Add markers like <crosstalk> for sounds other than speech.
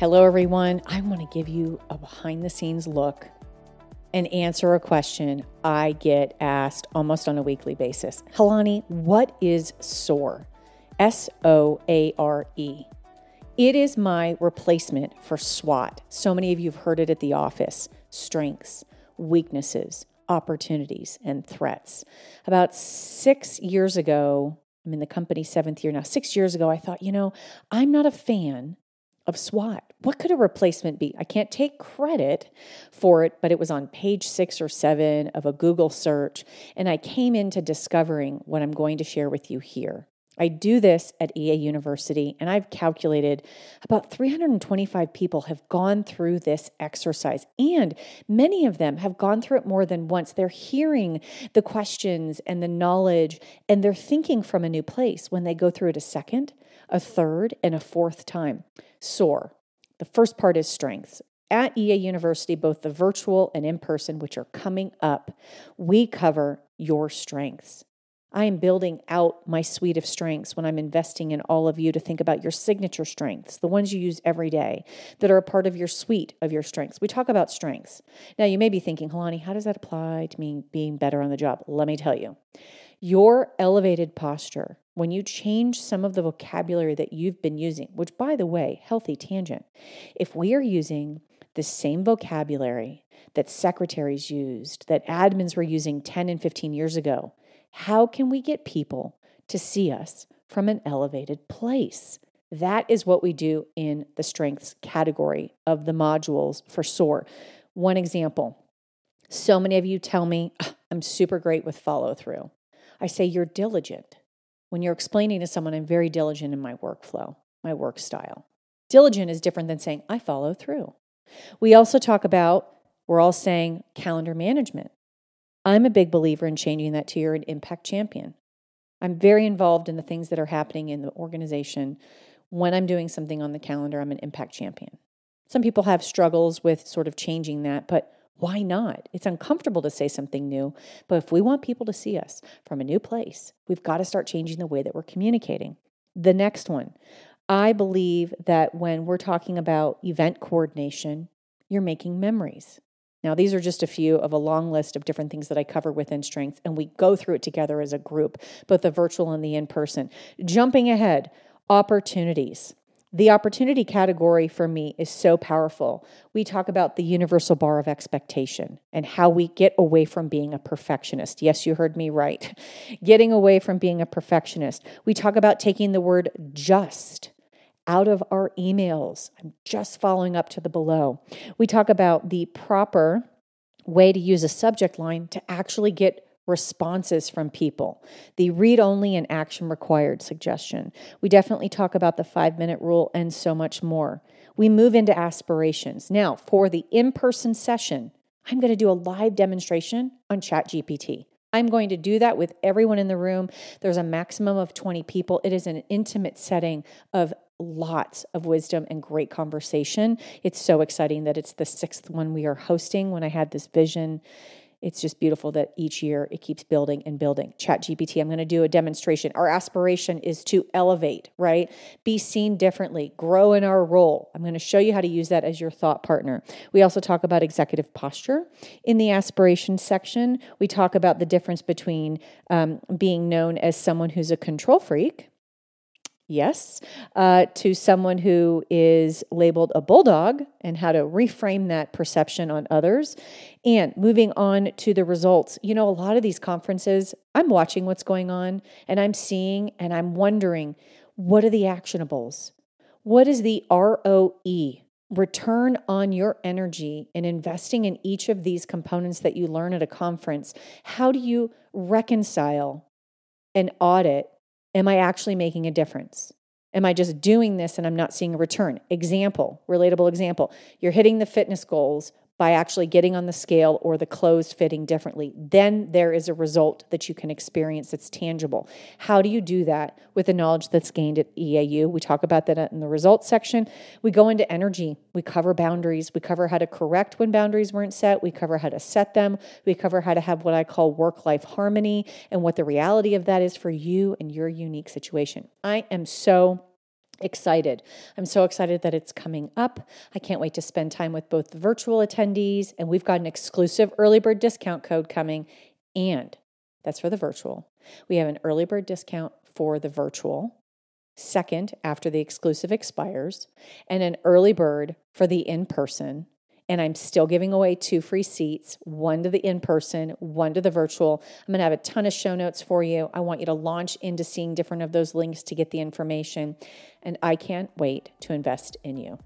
Hello, everyone. I want to give you a behind the scenes look and answer a question I get asked almost on a weekly basis. Hilani, what is SOAR? S O A R E. It is my replacement for SWOT. So many of you have heard it at the office strengths, weaknesses, opportunities, and threats. About six years ago, I'm in the company seventh year now. Six years ago, I thought, you know, I'm not a fan of SWOT. What could a replacement be? I can't take credit for it, but it was on page six or seven of a Google search. And I came into discovering what I'm going to share with you here. I do this at EA University, and I've calculated about 325 people have gone through this exercise, and many of them have gone through it more than once. They're hearing the questions and the knowledge, and they're thinking from a new place when they go through it a second, a third, and a fourth time. SOAR. The first part is strengths. At EA University, both the virtual and in person, which are coming up, we cover your strengths. I am building out my suite of strengths when I'm investing in all of you to think about your signature strengths, the ones you use every day that are a part of your suite of your strengths. We talk about strengths. Now, you may be thinking, Hilani, how does that apply to me being better on the job? Let me tell you. Your elevated posture, when you change some of the vocabulary that you've been using, which, by the way, healthy tangent, if we are using the same vocabulary that secretaries used, that admins were using 10 and 15 years ago, how can we get people to see us from an elevated place? That is what we do in the strengths category of the modules for SOAR. One example so many of you tell me, I'm super great with follow through. I say, You're diligent. When you're explaining to someone, I'm very diligent in my workflow, my work style. Diligent is different than saying, I follow through. We also talk about, we're all saying calendar management. I'm a big believer in changing that to you're an impact champion. I'm very involved in the things that are happening in the organization. When I'm doing something on the calendar, I'm an impact champion. Some people have struggles with sort of changing that, but why not? It's uncomfortable to say something new, but if we want people to see us from a new place, we've got to start changing the way that we're communicating. The next one, I believe that when we're talking about event coordination, you're making memories. Now, these are just a few of a long list of different things that I cover within Strengths, and we go through it together as a group, both the virtual and the in person. Jumping ahead, opportunities. The opportunity category for me is so powerful. We talk about the universal bar of expectation and how we get away from being a perfectionist. Yes, you heard me right. <laughs> Getting away from being a perfectionist. We talk about taking the word just out of our emails. I'm just following up to the below. We talk about the proper way to use a subject line to actually get responses from people, the read only and action required suggestion. We definitely talk about the five minute rule and so much more. We move into aspirations. Now, for the in person session, I'm going to do a live demonstration on ChatGPT. I'm going to do that with everyone in the room. There's a maximum of 20 people. It is an intimate setting of lots of wisdom and great conversation. It's so exciting that it's the sixth one we are hosting. When I had this vision, it's just beautiful that each year it keeps building and building. Chat GPT, I'm going to do a demonstration. Our aspiration is to elevate, right? Be seen differently, grow in our role. I'm going to show you how to use that as your thought partner. We also talk about executive posture in the aspiration section. We talk about the difference between um, being known as someone who's a control freak yes, uh, to someone who is labeled a bulldog and how to reframe that perception on others. And moving on to the results, you know, a lot of these conferences, I'm watching what's going on and I'm seeing and I'm wondering what are the actionables? What is the ROE? Return on your energy in investing in each of these components that you learn at a conference. How do you reconcile and audit Am I actually making a difference? Am I just doing this and I'm not seeing a return? Example, relatable example. You're hitting the fitness goals, by actually getting on the scale or the clothes fitting differently. Then there is a result that you can experience that's tangible. How do you do that with the knowledge that's gained at EAU? We talk about that in the results section. We go into energy. We cover boundaries. We cover how to correct when boundaries weren't set. We cover how to set them. We cover how to have what I call work life harmony and what the reality of that is for you and your unique situation. I am so excited. I'm so excited that it's coming up. I can't wait to spend time with both the virtual attendees, and we've got an exclusive early bird discount code coming. And that's for the virtual. We have an early bird discount for the virtual, second after the exclusive expires, and an early bird for the in person and I'm still giving away two free seats one to the in person, one to the virtual. I'm going to have a ton of show notes for you. I want you to launch into seeing different of those links to get the information. And I can't wait to invest in you.